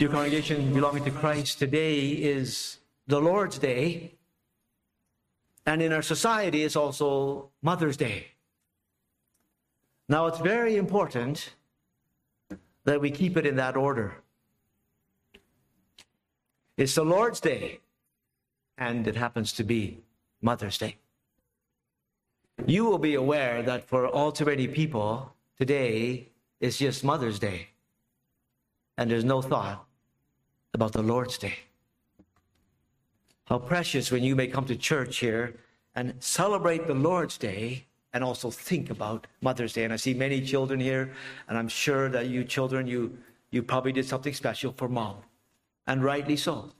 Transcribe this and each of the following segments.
Dear congregation belonging to Christ, today is the Lord's Day. And in our society, it's also Mother's Day. Now, it's very important that we keep it in that order. It's the Lord's Day, and it happens to be Mother's Day. You will be aware that for all too many people, today is just Mother's Day, and there's no thought about the Lord's Day. How precious when you may come to church here and celebrate the Lord's Day and also think about Mother's Day. And I see many children here, and I'm sure that you children, you, you probably did something special for mom. And rightly so,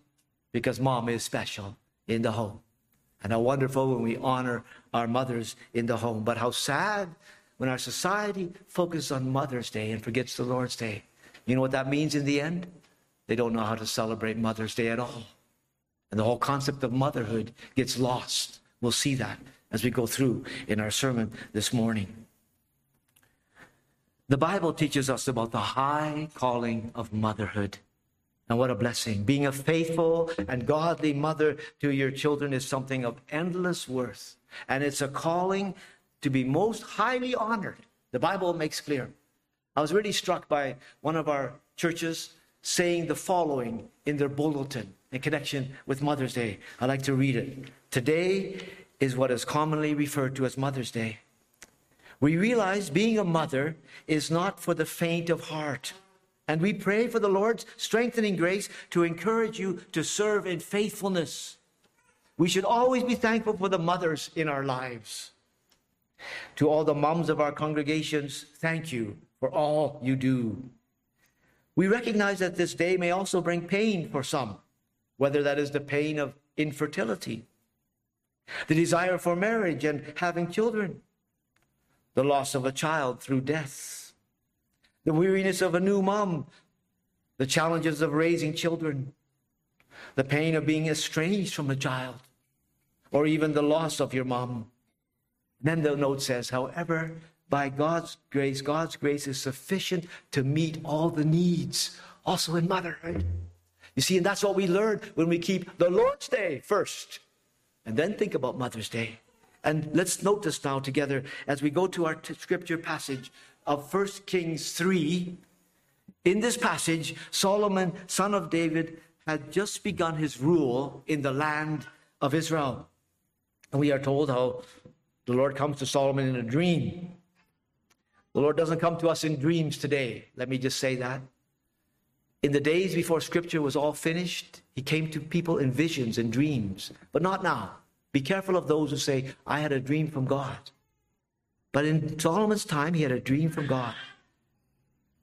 because mom is special in the home. And how wonderful when we honor our mothers in the home. But how sad when our society focuses on Mother's Day and forgets the Lord's Day. You know what that means in the end? They don't know how to celebrate Mother's Day at all. And the whole concept of motherhood gets lost. We'll see that as we go through in our sermon this morning. The Bible teaches us about the high calling of motherhood. And what a blessing. Being a faithful and godly mother to your children is something of endless worth. And it's a calling to be most highly honored. The Bible makes clear. I was really struck by one of our churches saying the following in their bulletin in connection with Mother's Day. I'd like to read it. Today is what is commonly referred to as Mother's Day. We realize being a mother is not for the faint of heart. And we pray for the Lord's strengthening grace to encourage you to serve in faithfulness. We should always be thankful for the mothers in our lives. To all the moms of our congregations, thank you for all you do. We recognize that this day may also bring pain for some, whether that is the pain of infertility, the desire for marriage and having children, the loss of a child through death, the weariness of a new mom, the challenges of raising children, the pain of being estranged from a child, or even the loss of your mom. And Then the note says, however, by God's grace, God's grace is sufficient to meet all the needs, also in motherhood. You see, and that's what we learn when we keep the Lord's Day first, and then think about Mother's Day. And let's note this now together as we go to our t- scripture passage of 1 Kings 3. In this passage, Solomon, son of David, had just begun his rule in the land of Israel. And we are told how the Lord comes to Solomon in a dream. The Lord doesn't come to us in dreams today. Let me just say that. In the days before Scripture was all finished, He came to people in visions and dreams, but not now. Be careful of those who say, I had a dream from God. But in Solomon's time, he had a dream from God.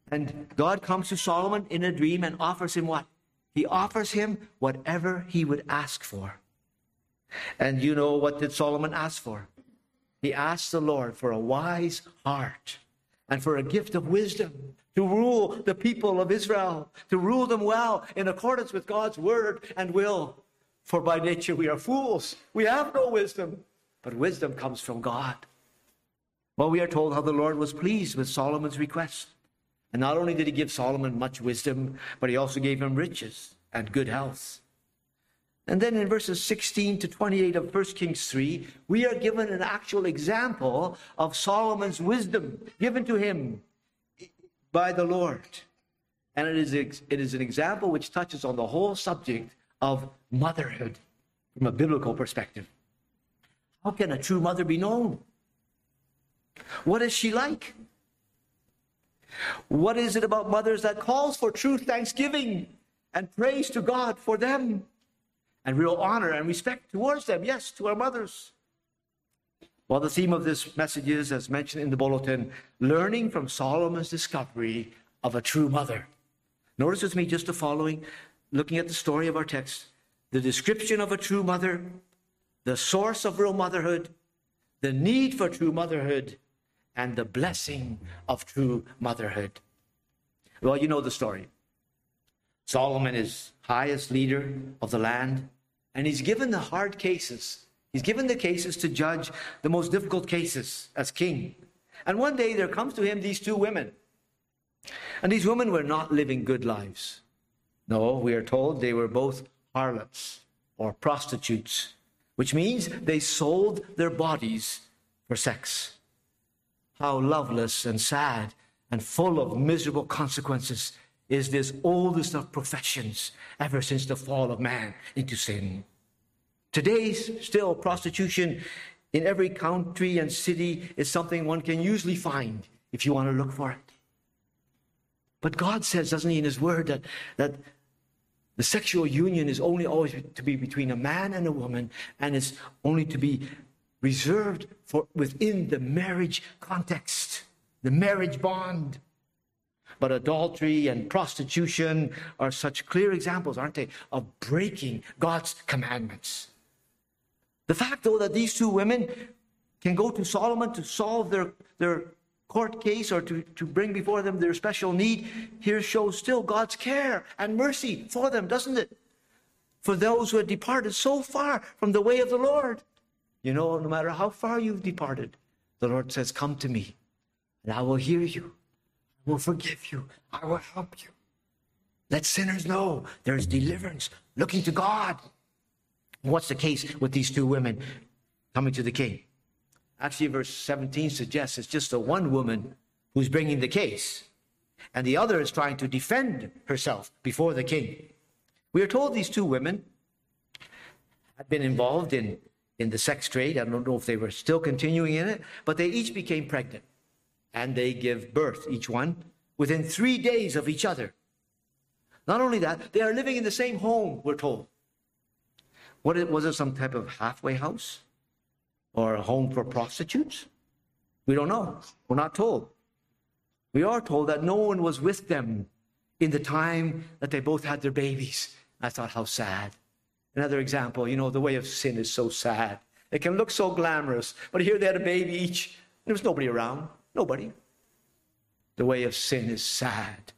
And God comes to Solomon in a dream and offers him what? He offers him whatever he would ask for. And you know what did Solomon ask for? He asked the Lord for a wise heart and for a gift of wisdom to rule the people of Israel, to rule them well in accordance with God's word and will. For by nature we are fools. We have no wisdom, but wisdom comes from God. Well, we are told how the Lord was pleased with Solomon's request. And not only did he give Solomon much wisdom, but he also gave him riches and good health. And then in verses 16 to 28 of 1 Kings 3, we are given an actual example of Solomon's wisdom given to him by the Lord. And it is, it is an example which touches on the whole subject of motherhood from a biblical perspective. How can a true mother be known? What is she like? What is it about mothers that calls for true thanksgiving and praise to God for them? And real honor and respect towards them. Yes, to our mothers. Well, the theme of this message is, as mentioned in the bulletin, learning from Solomon's discovery of a true mother. Notice with me just the following, looking at the story of our text the description of a true mother, the source of real motherhood, the need for true motherhood, and the blessing of true motherhood. Well, you know the story. Solomon is highest leader of the land. And he's given the hard cases. He's given the cases to judge the most difficult cases as king. And one day there comes to him these two women. And these women were not living good lives. No, we are told they were both harlots or prostitutes, which means they sold their bodies for sex. How loveless and sad and full of miserable consequences is this oldest of professions ever since the fall of man into sin. Today, still, prostitution in every country and city is something one can usually find if you want to look for it. But God says, doesn't He, in His Word, that, that the sexual union is only always to be between a man and a woman, and it's only to be reserved for within the marriage context, the marriage bond. But adultery and prostitution are such clear examples, aren't they, of breaking God's commandments. The fact, though, that these two women can go to Solomon to solve their, their court case or to, to bring before them their special need, here shows still God's care and mercy for them, doesn't it? For those who had departed so far from the way of the Lord. You know, no matter how far you've departed, the Lord says, Come to me, and I will hear you, will forgive you, I will help you. Let sinners know there is deliverance looking to God. What's the case with these two women coming to the king? Actually, verse 17 suggests it's just the one woman who's bringing the case, and the other is trying to defend herself before the king. We are told these two women had been involved in, in the sex trade. I don't know if they were still continuing in it, but they each became pregnant, and they give birth, each one, within three days of each other. Not only that, they are living in the same home, we're told. What was it, some type of halfway house? or a home for prostitutes? We don't know. We're not told. We are told that no one was with them in the time that they both had their babies. I thought, how sad. Another example, you know, the way of sin is so sad. It can look so glamorous, but here they had a baby each. There was nobody around. Nobody. The way of sin is sad.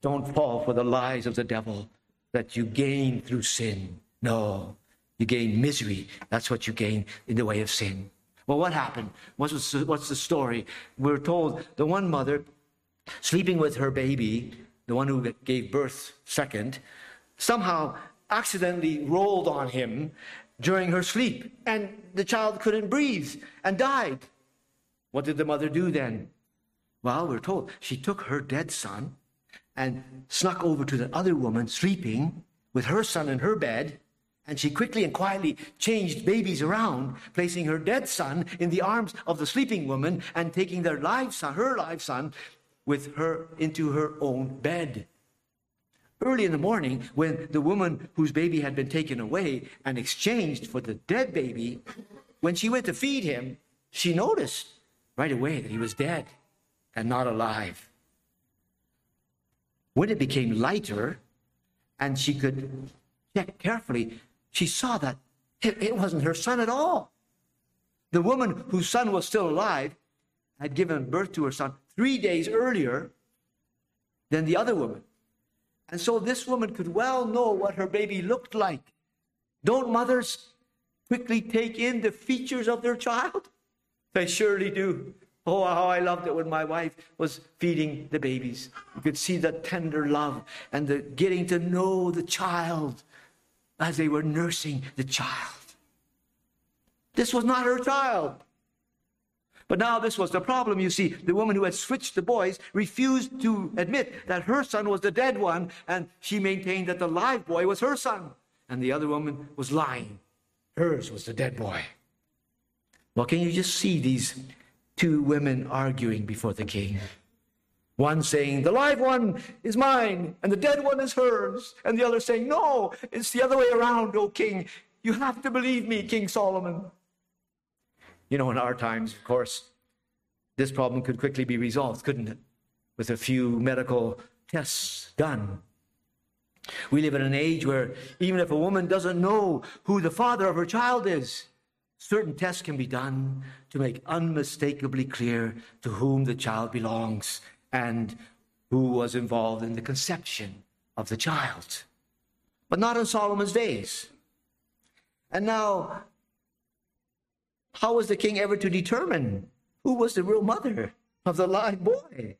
Don't fall for the lies of the devil that you gain through sin. No, you gain misery. That's what you gain in the way of sin. Well, what happened? What's what's the story? We're told the one mother, sleeping with her baby, the one who gave birth second, somehow accidentally rolled on him during her sleep, and the child couldn't breathe and died. What did the mother do then? Well, we're told she took her dead son and snuck over to the other woman sleeping with her son in her bed and she quickly and quietly changed babies around, placing her dead son in the arms of the sleeping woman and taking their live son, her live son, with her into her own bed. Early in the morning, when the woman whose baby had been taken away and exchanged for the dead baby, when she went to feed him, she noticed right away that he was dead and not alive. When it became lighter and she could check carefully, she saw that it, it wasn't her son at all. The woman whose son was still alive had given birth to her son three days earlier than the other woman. And so this woman could well know what her baby looked like. Don't mothers quickly take in the features of their child? They surely do. Oh, how I loved it when my wife was feeding the babies. You could see the tender love and the getting to know the child as they were nursing the child. This was not her child. But now this was the problem. You see, the woman who had switched the boys refused to admit that her son was the dead one, and she maintained that the live boy was her son. And the other woman was lying. Hers was the dead boy. Well, can you just see these two women arguing before the king? One saying, The live one is mine, and the dead one is hers. And the other saying, No, it's the other way around, O king. You have to believe me, King Solomon. You know, in our times, of course, this problem could quickly be resolved, couldn't it? With a few medical tests done. We live in an age where even if a woman doesn't know who the father of her child is, certain tests can be done to make unmistakably clear to whom the child belongs and who was involved in the conception of the child. But not in Solomon's days. And now, how was the king ever to determine who was the real mother of the live boy?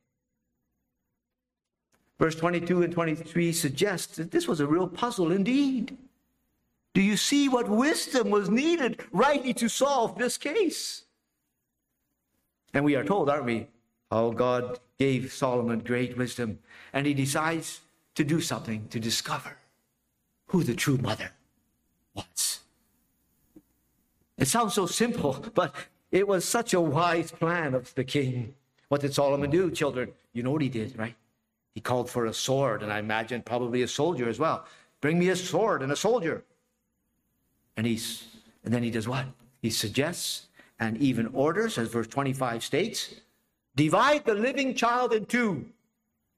Verse 22 and 23 suggest that this was a real puzzle indeed. Do you see what wisdom was needed rightly to solve this case? And we are told, aren't we, how God gave Solomon great wisdom, and he decides to do something to discover who the true mother was. It sounds so simple, but it was such a wise plan of the king. What did Solomon do, children? You know what he did, right? He called for a sword, and I imagine probably a soldier as well. Bring me a sword and a soldier. And he's and then he does what? He suggests and even orders, as verse 25 states, divide the living child in two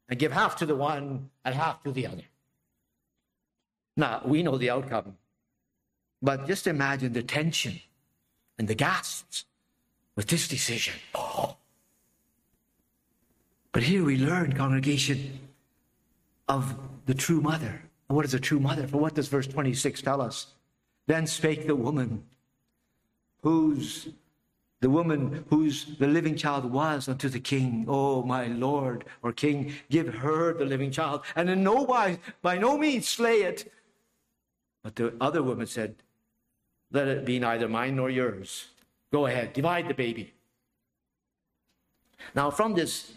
and give half to the one and half to the other. Now, we know the outcome, but just imagine the tension and the gasps with this decision. Oh. But here we learn, congregation, of the true mother. What is a true mother? For what does verse 26 tell us? Then spake the woman, whose the woman whose the living child was unto the king. Oh, my lord or king, give her the living child, and in no wise, by no means slay it. But the other woman said, Let it be neither mine nor yours. Go ahead, divide the baby. Now, from this,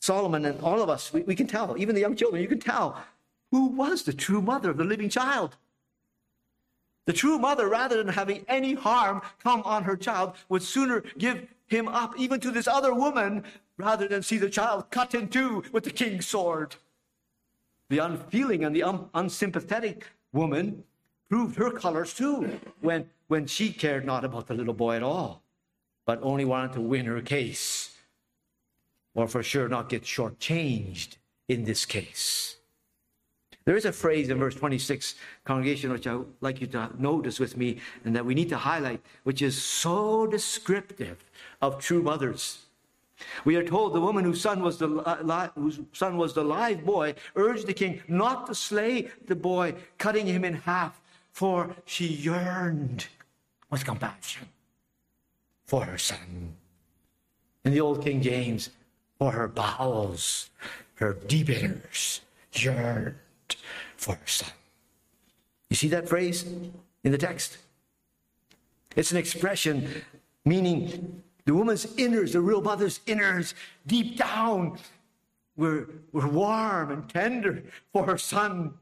Solomon and all of us, we, we can tell, even the young children, you can tell who was the true mother of the living child. The true mother, rather than having any harm come on her child, would sooner give him up even to this other woman rather than see the child cut in two with the king's sword. The unfeeling and the un- unsympathetic woman proved her colors too when, when she cared not about the little boy at all, but only wanted to win her case, or for sure not get shortchanged in this case. There is a phrase in verse 26, congregation, which I would like you to notice with me and that we need to highlight, which is so descriptive of true mothers. We are told the woman whose son was the, whose son was the live boy urged the king not to slay the boy, cutting him in half, for she yearned with compassion for her son. In the old King James, for her bowels, her deep inners yearned for her son. You see that phrase in the text? It's an expression meaning the woman's inners, the real mother's inners, deep down, were, were warm and tender for her son.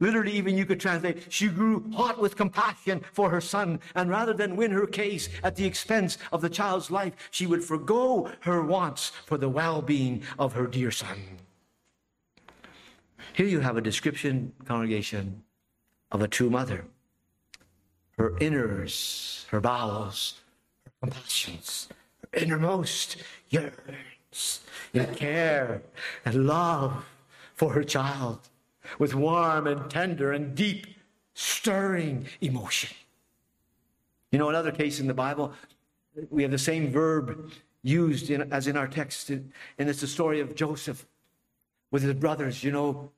Literally, even you could translate, she grew hot with compassion for her son, and rather than win her case at the expense of the child's life, she would forego her wants for the well being of her dear son. Here you have a description, congregation, of a true mother. Her inners, her bowels, her compassions, her innermost yearns in care and love for her child with warm and tender and deep, stirring emotion. You know, another case in the Bible, we have the same verb used in, as in our text, and it's the story of Joseph with his brothers. You know,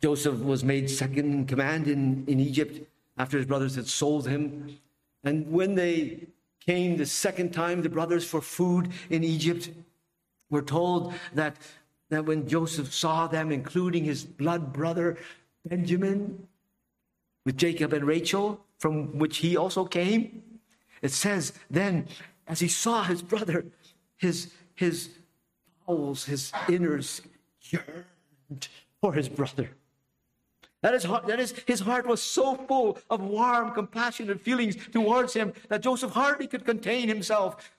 Joseph was made second in command in, in Egypt after his brothers had sold him. And when they came the second time, the brothers, for food in Egypt, were told that, that when Joseph saw them, including his blood brother Benjamin, with Jacob and Rachel, from which he also came, it says, then as he saw his brother, his, his bowels, his innards yearned for his brother. That is, that is, his heart was so full of warm, compassionate feelings towards him that Joseph hardly could contain himself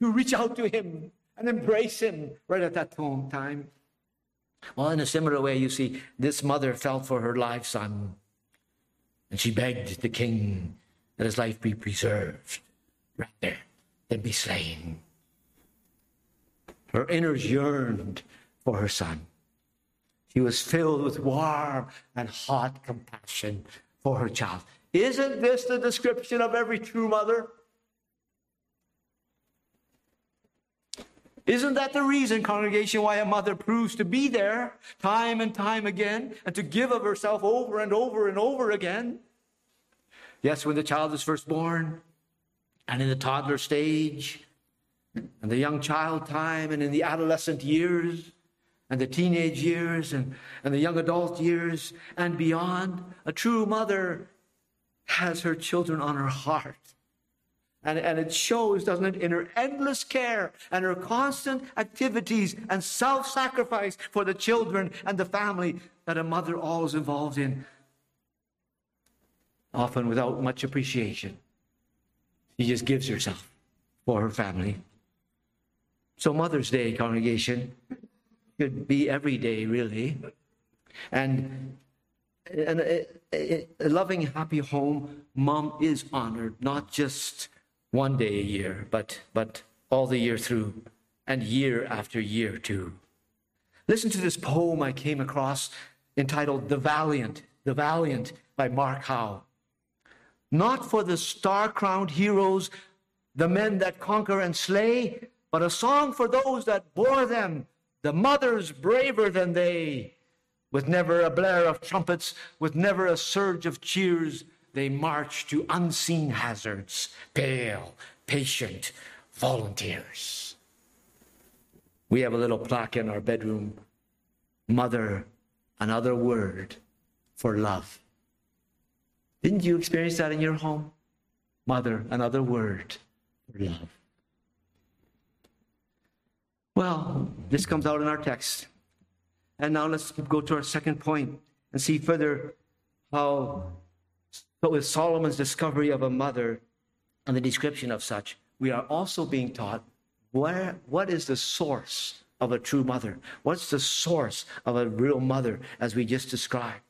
to reach out to him and embrace him right at that time. Well, in a similar way, you see, this mother felt for her live son, and she begged the king that his life be preserved rather than be slain. Her inners yearned for her son. She was filled with warm and hot compassion for her child. Isn't this the description of every true mother? Isn't that the reason, congregation, why a mother proves to be there time and time again and to give of herself over and over and over again? Yes, when the child is first born and in the toddler stage and the young child time and in the adolescent years and the teenage years and, and the young adult years and beyond. A true mother has her children on her heart. And, and it shows, doesn't it, in her endless care and her constant activities and self sacrifice for the children and the family that a mother always involved in, often without much appreciation. She just gives herself for her family. So, Mother's Day, congregation, should be every day, really. And, and a, a, a loving, happy home, mom is honored, not just one day a year, but, but all the year through, and year after year too. Listen to this poem I came across entitled The Valiant, The Valiant by Mark Howe. Not for the star crowned heroes, the men that conquer and slay, but a song for those that bore them, the mothers braver than they. With never a blare of trumpets, with never a surge of cheers, they march to unseen hazards, pale, patient volunteers. We have a little plaque in our bedroom Mother, another word for love. Didn't you experience that in your home? Mother, another word for love. Well, this comes out in our text. And now let's go to our second point and see further how but with Solomon's discovery of a mother and the description of such, we are also being taught where, what is the source of a true mother? What's the source of a real mother, as we just described?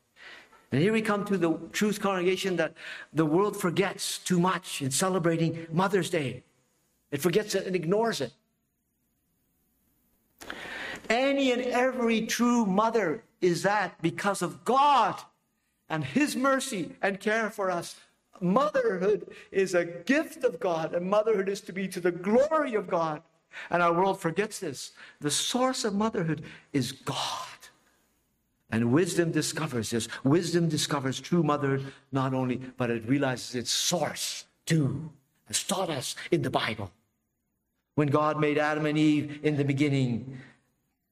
And here we come to the truth congregation that the world forgets too much in celebrating Mother's Day. It forgets it and ignores it. Any and every true mother is that because of God and His mercy and care for us. Motherhood is a gift of God, and motherhood is to be to the glory of God. And our world forgets this. The source of motherhood is God. And wisdom discovers this. Wisdom discovers true motherhood not only, but it realizes its source too, as taught us in the Bible. When God made Adam and Eve in the beginning,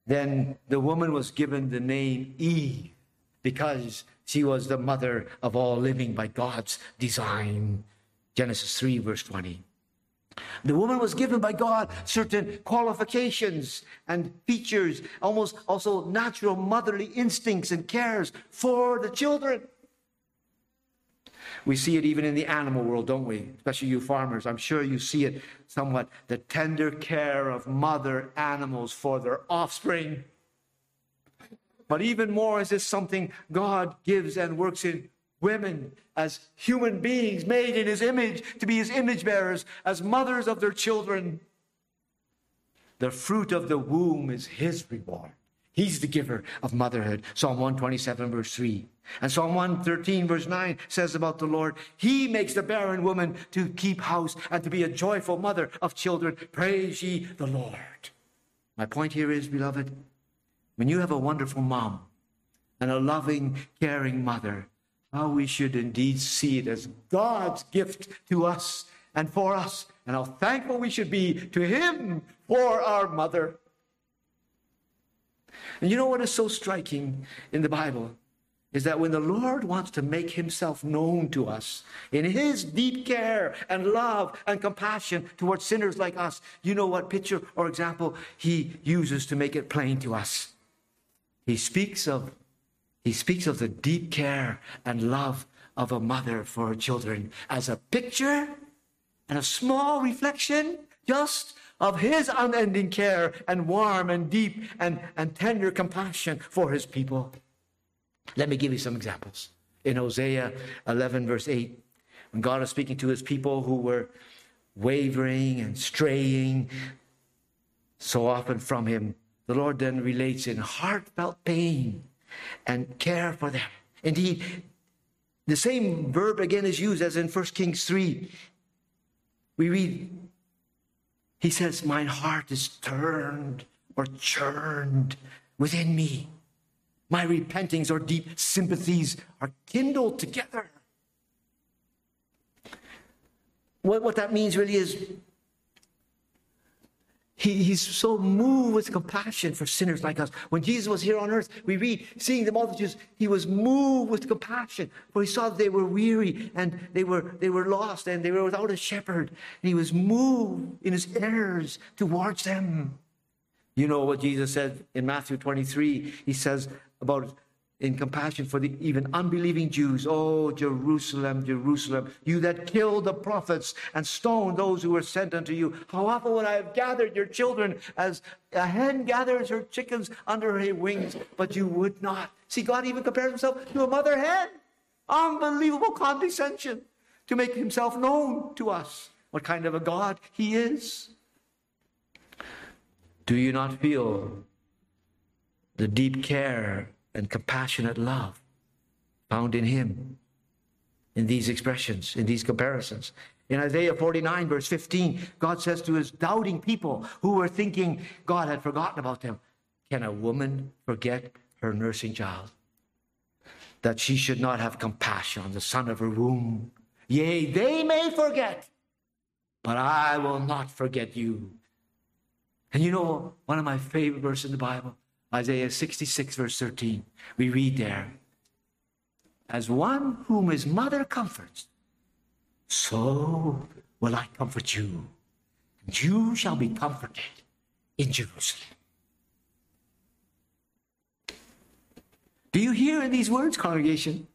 then the woman was given the name Eve because she was the mother of all living by God's design. Genesis 3, verse 20. The woman was given by God certain qualifications and features, almost also natural motherly instincts and cares for the children. We see it even in the animal world, don't we? Especially you farmers. I'm sure you see it somewhat the tender care of mother animals for their offspring. But even more is this something God gives and works in women as human beings made in his image to be his image bearers, as mothers of their children. The fruit of the womb is his reward. He's the giver of motherhood. Psalm 127, verse 3. And Psalm 113, verse 9 says about the Lord, He makes the barren woman to keep house and to be a joyful mother of children. Praise ye the Lord. My point here is, beloved, when you have a wonderful mom and a loving, caring mother, how we should indeed see it as God's gift to us and for us, and how thankful we should be to Him for our mother. And you know what is so striking in the Bible? Is that when the Lord wants to make himself known to us in his deep care and love and compassion towards sinners like us, you know what picture or example he uses to make it plain to us? He speaks of he speaks of the deep care and love of a mother for her children as a picture and a small reflection just of his unending care and warm and deep and, and tender compassion for his people. Let me give you some examples. In Hosea 11, verse 8, when God is speaking to his people who were wavering and straying so often from him, the Lord then relates in heartfelt pain and care for them. Indeed, the same verb again is used as in 1 Kings 3. We read, he says, Mine heart is turned or churned within me. My repentings or deep sympathies are kindled together. What, what that means really is He, he's so moved with compassion for sinners like us. When Jesus was here on earth, we read, seeing the multitudes, he was moved with compassion, for he saw that they were weary and they were, they were lost and they were without a shepherd. And he was moved in his errors towards them. You know what Jesus said in Matthew 23? He says about in compassion for the even unbelieving Jews. Oh, Jerusalem, Jerusalem, you that killed the prophets and stoned those who were sent unto you. How often would I have gathered your children as a hen gathers her chickens under her wings, but you would not. See, God even compares himself to a mother hen. Unbelievable condescension to make himself known to us. What kind of a God he is. Do you not feel the deep care and compassionate love found in him in these expressions, in these comparisons. In Isaiah 49, verse 15, God says to his doubting people who were thinking God had forgotten about them, Can a woman forget her nursing child? That she should not have compassion on the son of her womb. Yea, they may forget, but I will not forget you. And you know, one of my favorite verses in the Bible Isaiah 66, verse 13. We read there, As one whom his mother comforts, so will I comfort you, and you shall be comforted in Jerusalem. Do you hear in these words, congregation?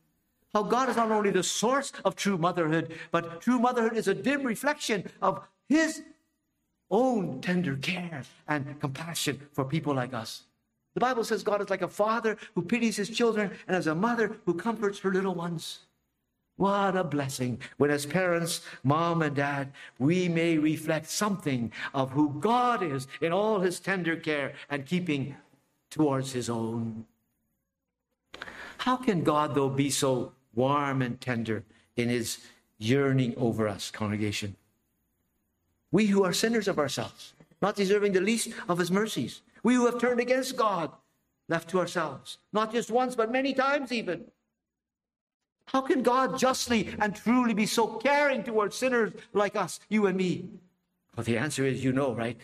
How God is not only the source of true motherhood, but true motherhood is a dim reflection of His own tender care and compassion for people like us. The Bible says God is like a father who pities his children and as a mother who comforts her little ones. What a blessing when, as parents, mom and dad, we may reflect something of who God is in all his tender care and keeping towards his own. How can God, though, be so warm and tender in his yearning over us, congregation? We who are sinners of ourselves, not deserving the least of his mercies, we who have turned against God, left to ourselves, not just once, but many times even. How can God justly and truly be so caring towards sinners like us, you and me? Well, the answer is you know, right?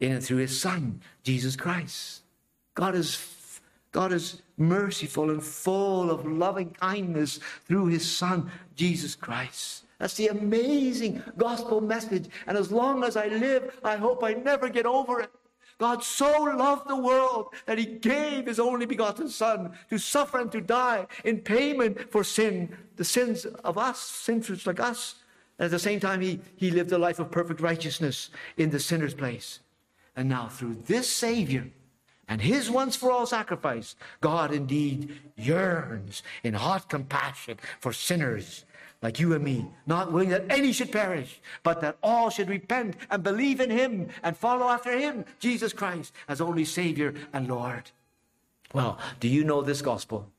In and through his Son, Jesus Christ. God is God is merciful and full of loving kindness through his Son, Jesus Christ. That's the amazing gospel message. And as long as I live, I hope I never get over it. God so loved the world that he gave his only begotten Son to suffer and to die in payment for sin, the sins of us, sinners like us. And at the same time, he, he lived a life of perfect righteousness in the sinner's place. And now, through this Savior and his once for all sacrifice, God indeed yearns in hot compassion for sinners like you and me, not willing that any should perish, but that all should repent and believe in him and follow after him, Jesus Christ, as only Savior and Lord. Well, do you know this gospel?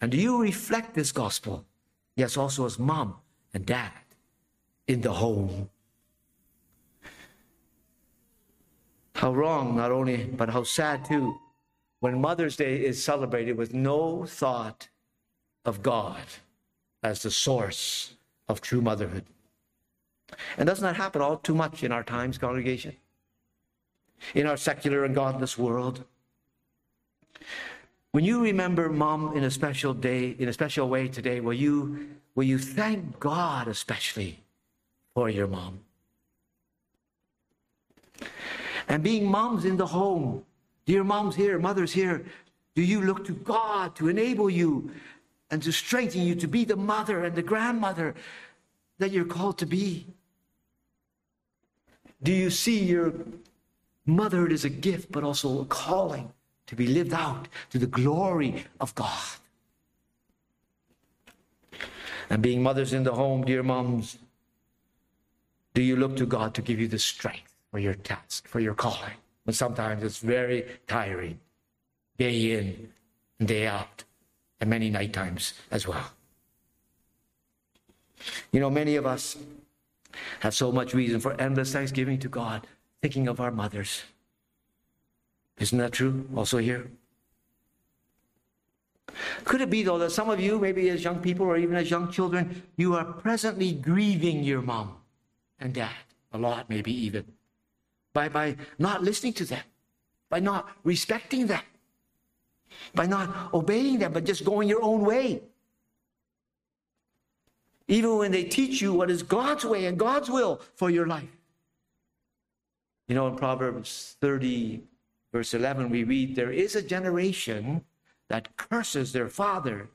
And do you reflect this gospel? Yes, also as mom and dad in the home. How wrong, not only, but how sad too, when Mother's Day is celebrated with no thought of God as the source of true motherhood. And doesn't that happen all too much in our times, congregation? In our secular and godless world? When you remember mom in a special day, in a special way today, will you, will you thank God especially for your mom? And being moms in the home, dear moms here, mothers here, do you look to God to enable you and to strengthen you to be the mother and the grandmother that you're called to be? Do you see your motherhood as a gift, but also a calling to be lived out to the glory of God? And being mothers in the home, dear moms, do you look to God to give you the strength for your task, for your calling? But sometimes it's very tiring, day in day out and many night times as well. You know, many of us have so much reason for endless thanksgiving to God, thinking of our mothers. Isn't that true also here? Could it be, though, that some of you, maybe as young people or even as young children, you are presently grieving your mom and dad a lot, maybe even? by, by not listening to them, by not respecting them, by not obeying them, but just going your own way. Even when they teach you what is God's way and God's will for your life. You know, in Proverbs 30, verse 11, we read, There is a generation that curses their father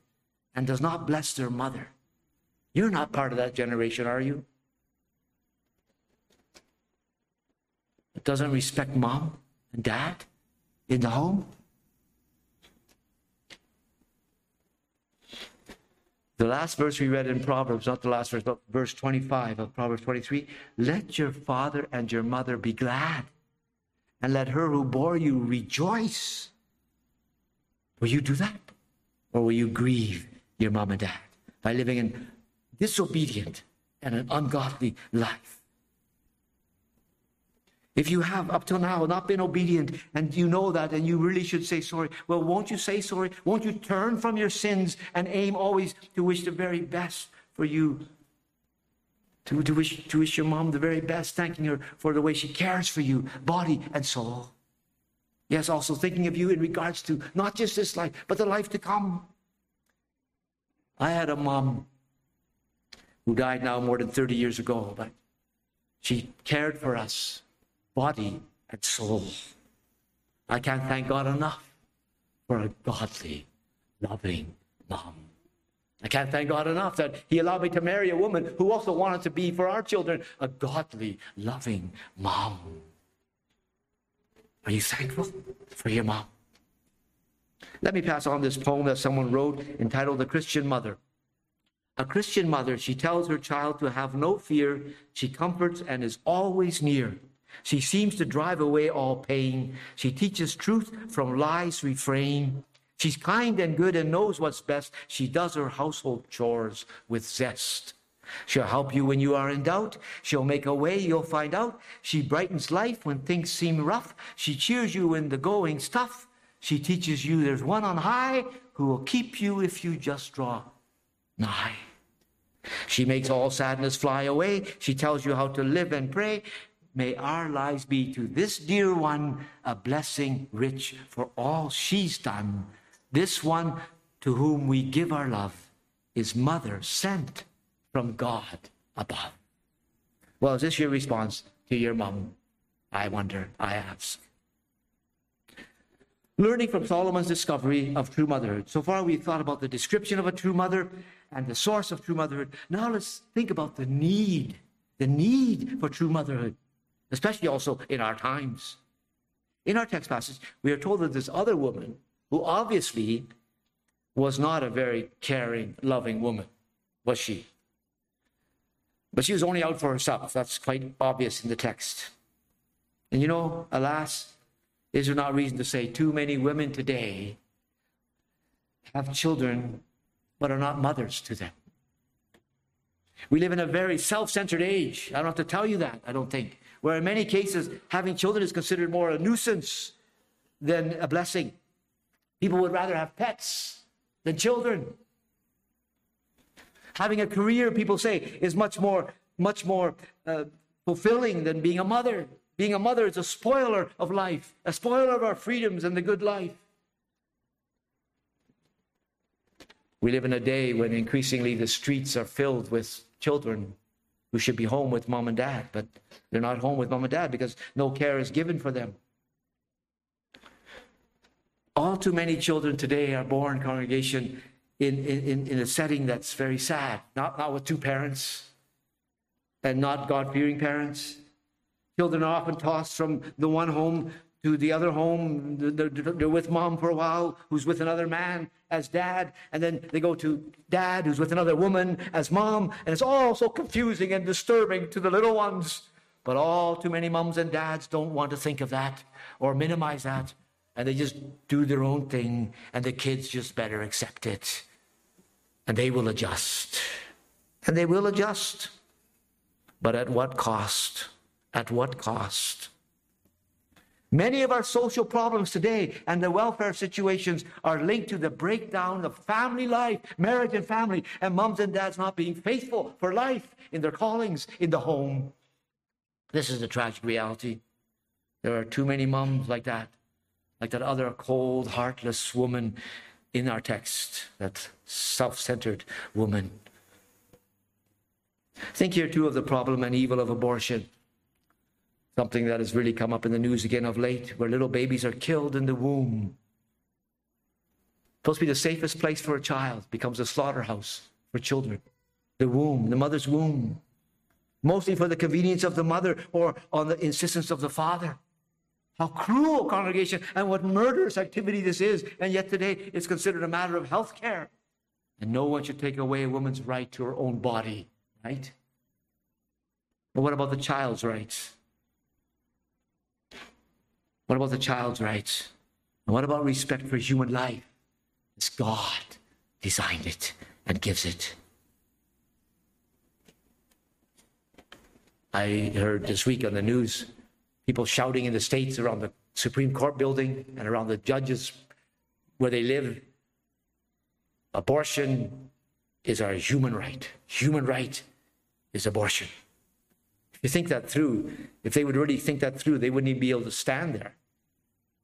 and does not bless their mother. You're not part of that generation, are you? It doesn't respect mom and dad in the home? The last verse we read in Proverbs, not the last verse, but verse 25 of Proverbs 23 let your father and your mother be glad, and let her who bore you rejoice. Will you do that? Or will you grieve your mom and dad by living in disobedient and an ungodly life? If you have up till now not been obedient and you know that and you really should say sorry, well, won't you say sorry? Won't you turn from your sins and aim always to wish the very best for you? To, to, wish, to wish your mom the very best, thanking her for the way she cares for you, body and soul. Yes, also thinking of you in regards to not just this life, but the life to come. I had a mom who died now more than 30 years ago, but she cared for us body and soul. I can't thank God enough for a godly, loving mom. I can't thank God enough that He allowed me to marry a woman who also wanted to be for our children a godly, loving mom. Are you thankful for your mom? Let me pass on this poem that someone wrote entitled The Christian Mother. A Christian mother, she tells her child to have no fear. She comforts and is always near. She seems to drive away all pain. She teaches truth from lies refrain. She's kind and good and knows what's best. She does her household chores with zest. She'll help you when you are in doubt. She'll make a way, you'll find out. She brightens life when things seem rough. She cheers you when the going's tough. She teaches you there's one on high who will keep you if you just draw nigh. She makes all sadness fly away. She tells you how to live and pray. May our lives be to this dear one a blessing rich for all she's done. This one to whom we give our love is mother sent from God above. Well, is this your response to your mom? I wonder, I ask. Learning from Solomon's discovery of true motherhood. So far, we've thought about the description of a true mother and the source of true motherhood. Now, let's think about the need, the need for true motherhood especially also in our times. In our text passage, we are told that this other woman, who obviously was not a very caring, loving woman, was she? But she was only out for herself. That's quite obvious in the text. And you know, alas, is there not reason to say too many women today have children but are not mothers to them? We live in a very self centered age. I don't have to tell you that, I don't think where in many cases having children is considered more a nuisance than a blessing. People would rather have pets than children. Having a career, people say, is much more, much more uh, fulfilling than being a mother. Being a mother is a spoiler of life, a spoiler of our freedoms and the good life. We live in a day when increasingly the streets are filled with children who should be home with mom and dad, but they're not home with mom and dad because no care is given for them. All too many children today are born, congregation, in, in, in a setting that's very sad, not, not with two parents and not God fearing parents. Children are often tossed from the one home to the other home. They're with mom for a while, who's with another man as dad, and then they go to dad, who's with another woman as mom, and it's all so confusing and disturbing to the little ones. But all too many moms and dads don't want to think of that or minimize that, and they just do their own thing, and the kids just better accept it. And they will adjust. And they will adjust. But at what cost? At what cost? Many of our social problems today and the welfare situations are linked to the breakdown of family life, marriage and family, and moms and dads not being faithful for life in their callings in the home. This is the tragic reality. There are too many moms like that, like that other cold, heartless woman in our text, that self centered woman. Think here too of the problem and evil of abortion. Something that has really come up in the news again of late, where little babies are killed in the womb. Supposed to be the safest place for a child, becomes a slaughterhouse for children. The womb, the mother's womb. Mostly for the convenience of the mother or on the insistence of the father. How cruel, congregation, and what murderous activity this is. And yet today it's considered a matter of health care. And no one should take away a woman's right to her own body, right? But what about the child's rights? What about the child's rights? And what about respect for human life? As God designed it and gives it. I heard this week on the news people shouting in the States around the Supreme Court building and around the judges where they live. Abortion is our human right. Human right is abortion. If you think that through, if they would really think that through, they wouldn't even be able to stand there.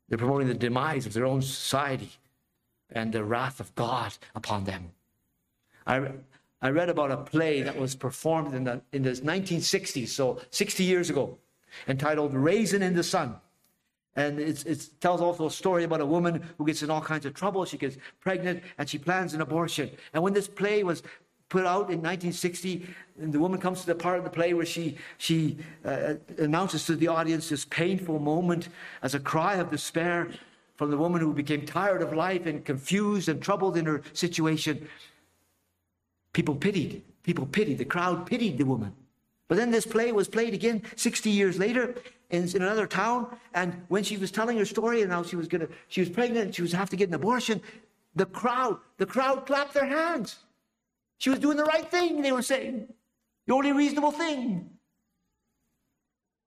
They're promoting the demise of their own society and the wrath of God upon them. I, I read about a play that was performed in the, in the 1960s, so 60 years ago, entitled Raisin in the Sun. And it tells also a story about a woman who gets in all kinds of trouble. She gets pregnant and she plans an abortion. And when this play was put out in 1960, the woman comes to the part of the play where she, she uh, announces to the audience this painful moment as a cry of despair from the woman who became tired of life and confused and troubled in her situation. People pitied. People pitied. The crowd pitied the woman. But then this play was played again 60 years later in, in another town. And when she was telling her story and how she was gonna, she was pregnant and she was have to get an abortion, the crowd, the crowd clapped their hands. She was doing the right thing, they were saying. The only reasonable thing.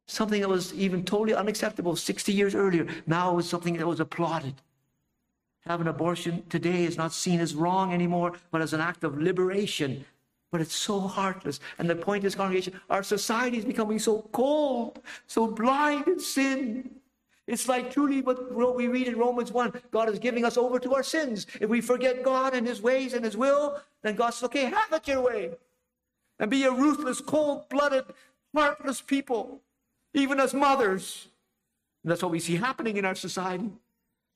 Something that was even totally unacceptable 60 years earlier now it was something that was applauded. Have an abortion today is not seen as wrong anymore, but as an act of liberation. But it's so heartless. And the point is, congregation, our society is becoming so cold, so blind in sin. It's like truly what we read in Romans 1 God is giving us over to our sins. If we forget God and His ways and His will, then God says, okay, have it your way. And be a ruthless, cold blooded, heartless people even as mothers. And that's what we see happening in our society.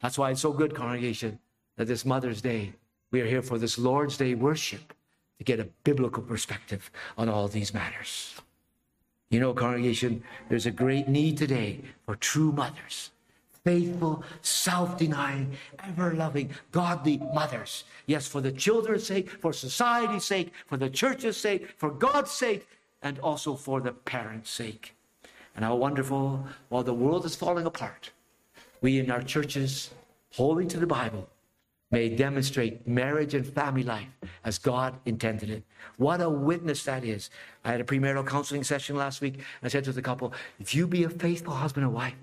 That's why it's so good, congregation, that this Mother's Day, we are here for this Lord's Day worship to get a biblical perspective on all these matters. You know, congregation, there's a great need today for true mothers, faithful, self denying, ever loving, godly mothers. Yes, for the children's sake, for society's sake, for the church's sake, for God's sake, and also for the parents' sake and how wonderful, while the world is falling apart, we in our churches, holding to the Bible, may demonstrate marriage and family life as God intended it. What a witness that is. I had a premarital counseling session last week. I said to the couple, if you be a faithful husband and wife,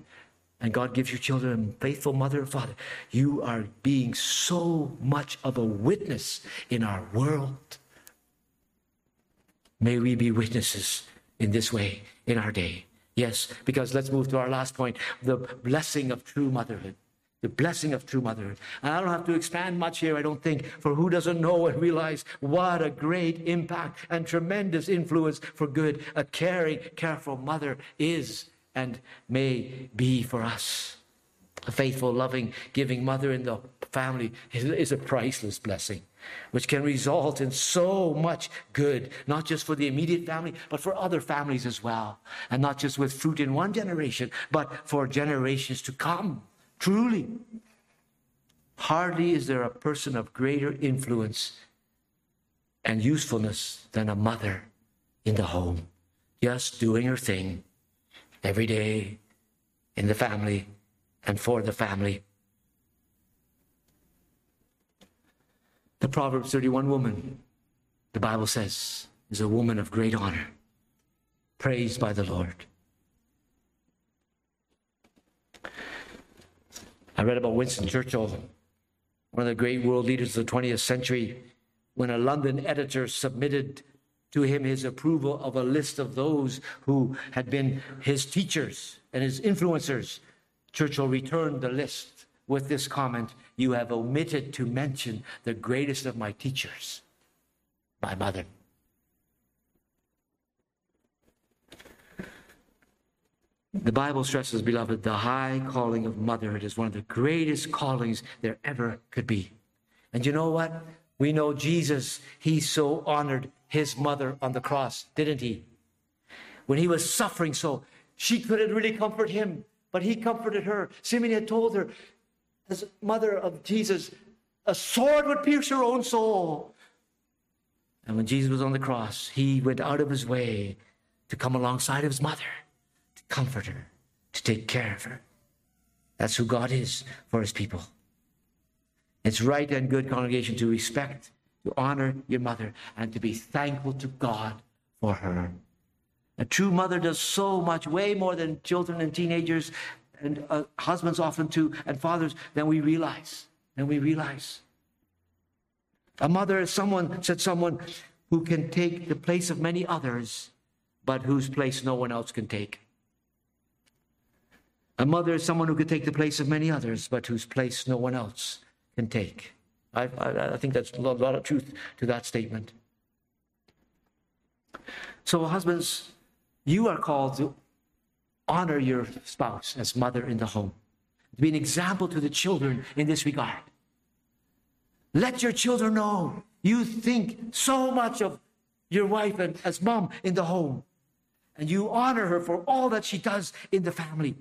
and God gives you children faithful mother and father, you are being so much of a witness in our world. May we be witnesses in this way in our day. Yes, because let's move to our last point the blessing of true motherhood. The blessing of true motherhood. And I don't have to expand much here, I don't think, for who doesn't know and realize what a great impact and tremendous influence for good a caring, careful mother is and may be for us. A faithful, loving, giving mother in the family is a priceless blessing which can result in so much good, not just for the immediate family, but for other families as well. And not just with fruit in one generation, but for generations to come. Truly. Hardly is there a person of greater influence and usefulness than a mother in the home, just doing her thing every day in the family and for the family. The Proverbs 31 woman, the Bible says, is a woman of great honor, praised by the Lord. I read about Winston Churchill, one of the great world leaders of the 20th century, when a London editor submitted to him his approval of a list of those who had been his teachers and his influencers, Churchill returned the list with this comment You have omitted to mention the greatest of my teachers, my mother. The Bible stresses, beloved, the high calling of motherhood is one of the greatest callings there ever could be. And you know what? We know Jesus, he so honored his mother on the cross, didn't he? When he was suffering so, she couldn't really comfort him, but he comforted her. Simeon had told her, as mother of Jesus, a sword would pierce her own soul. And when Jesus was on the cross, he went out of his way to come alongside of his mother comfort her, to take care of her. That's who God is for his people. It's right and good, congregation, to respect, to honor your mother, and to be thankful to God for her. A true mother does so much, way more than children and teenagers, and uh, husbands often too, and fathers, than we realize. Than we realize. A mother is someone, said someone, who can take the place of many others, but whose place no one else can take. A mother is someone who could take the place of many others, but whose place no one else can take. I, I, I think that's a lot of truth to that statement. So, husbands, you are called to honor your spouse as mother in the home, to be an example to the children in this regard. Let your children know you think so much of your wife and as mom in the home, and you honor her for all that she does in the family.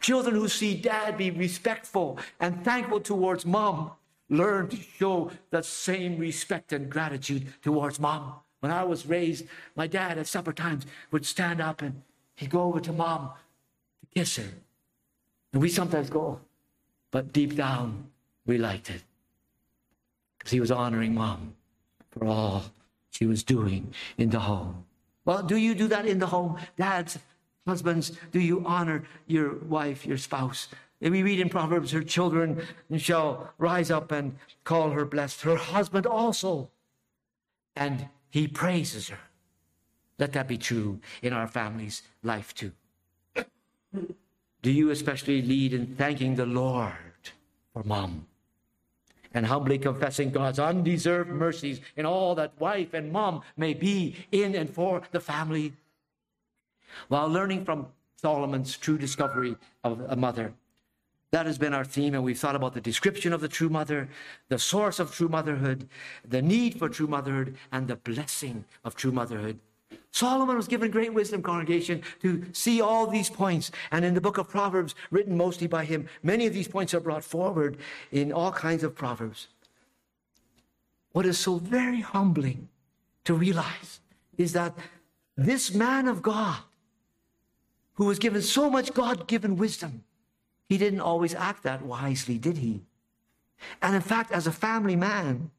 Children who see dad be respectful and thankful towards mom learn to show that same respect and gratitude towards mom. When I was raised, my dad at supper times would stand up and he'd go over to mom to kiss her. And we sometimes go, but deep down, we liked it. Because he was honoring mom for all she was doing in the home. Well, do you do that in the home? Dads, Husbands, do you honor your wife, your spouse? We read in Proverbs, her children shall rise up and call her blessed, her husband also. And he praises her. Let that be true in our family's life too. Do you especially lead in thanking the Lord for mom and humbly confessing God's undeserved mercies in all that wife and mom may be in and for the family? While learning from Solomon's true discovery of a mother. That has been our theme, and we've thought about the description of the true mother, the source of true motherhood, the need for true motherhood, and the blessing of true motherhood. Solomon was given great wisdom, congregation, to see all these points. And in the book of Proverbs, written mostly by him, many of these points are brought forward in all kinds of Proverbs. What is so very humbling to realize is that this man of God who was given so much God given wisdom, he didn't always act that wisely, did he? And in fact, as a family man,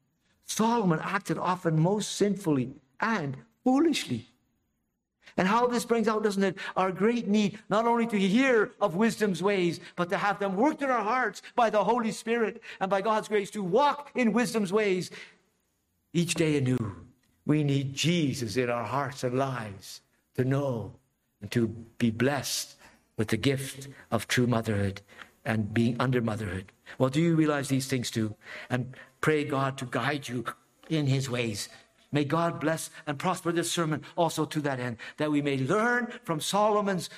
Solomon acted often most sinfully and foolishly. And how this brings out, doesn't it, our great need not only to hear of wisdom's ways, but to have them worked in our hearts by the Holy Spirit and by God's grace to walk in wisdom's ways each day anew. We need Jesus in our hearts and lives to know to be blessed with the gift of true motherhood and being under motherhood. Well, do you realize these things too? And pray God to guide you in his ways. May God bless and prosper this sermon also to that end, that we may learn from Solomon's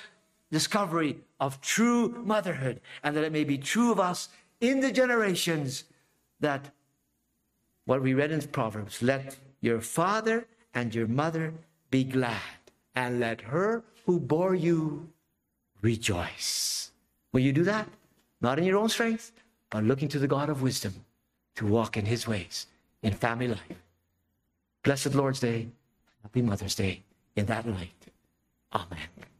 discovery of true motherhood, and that it may be true of us in the generations that what we read in Proverbs let your father and your mother be glad, and let her who bore you rejoice. Will you do that? Not in your own strength, but looking to the God of wisdom to walk in his ways in family life. Blessed Lord's Day, happy Mother's Day in that light. Amen.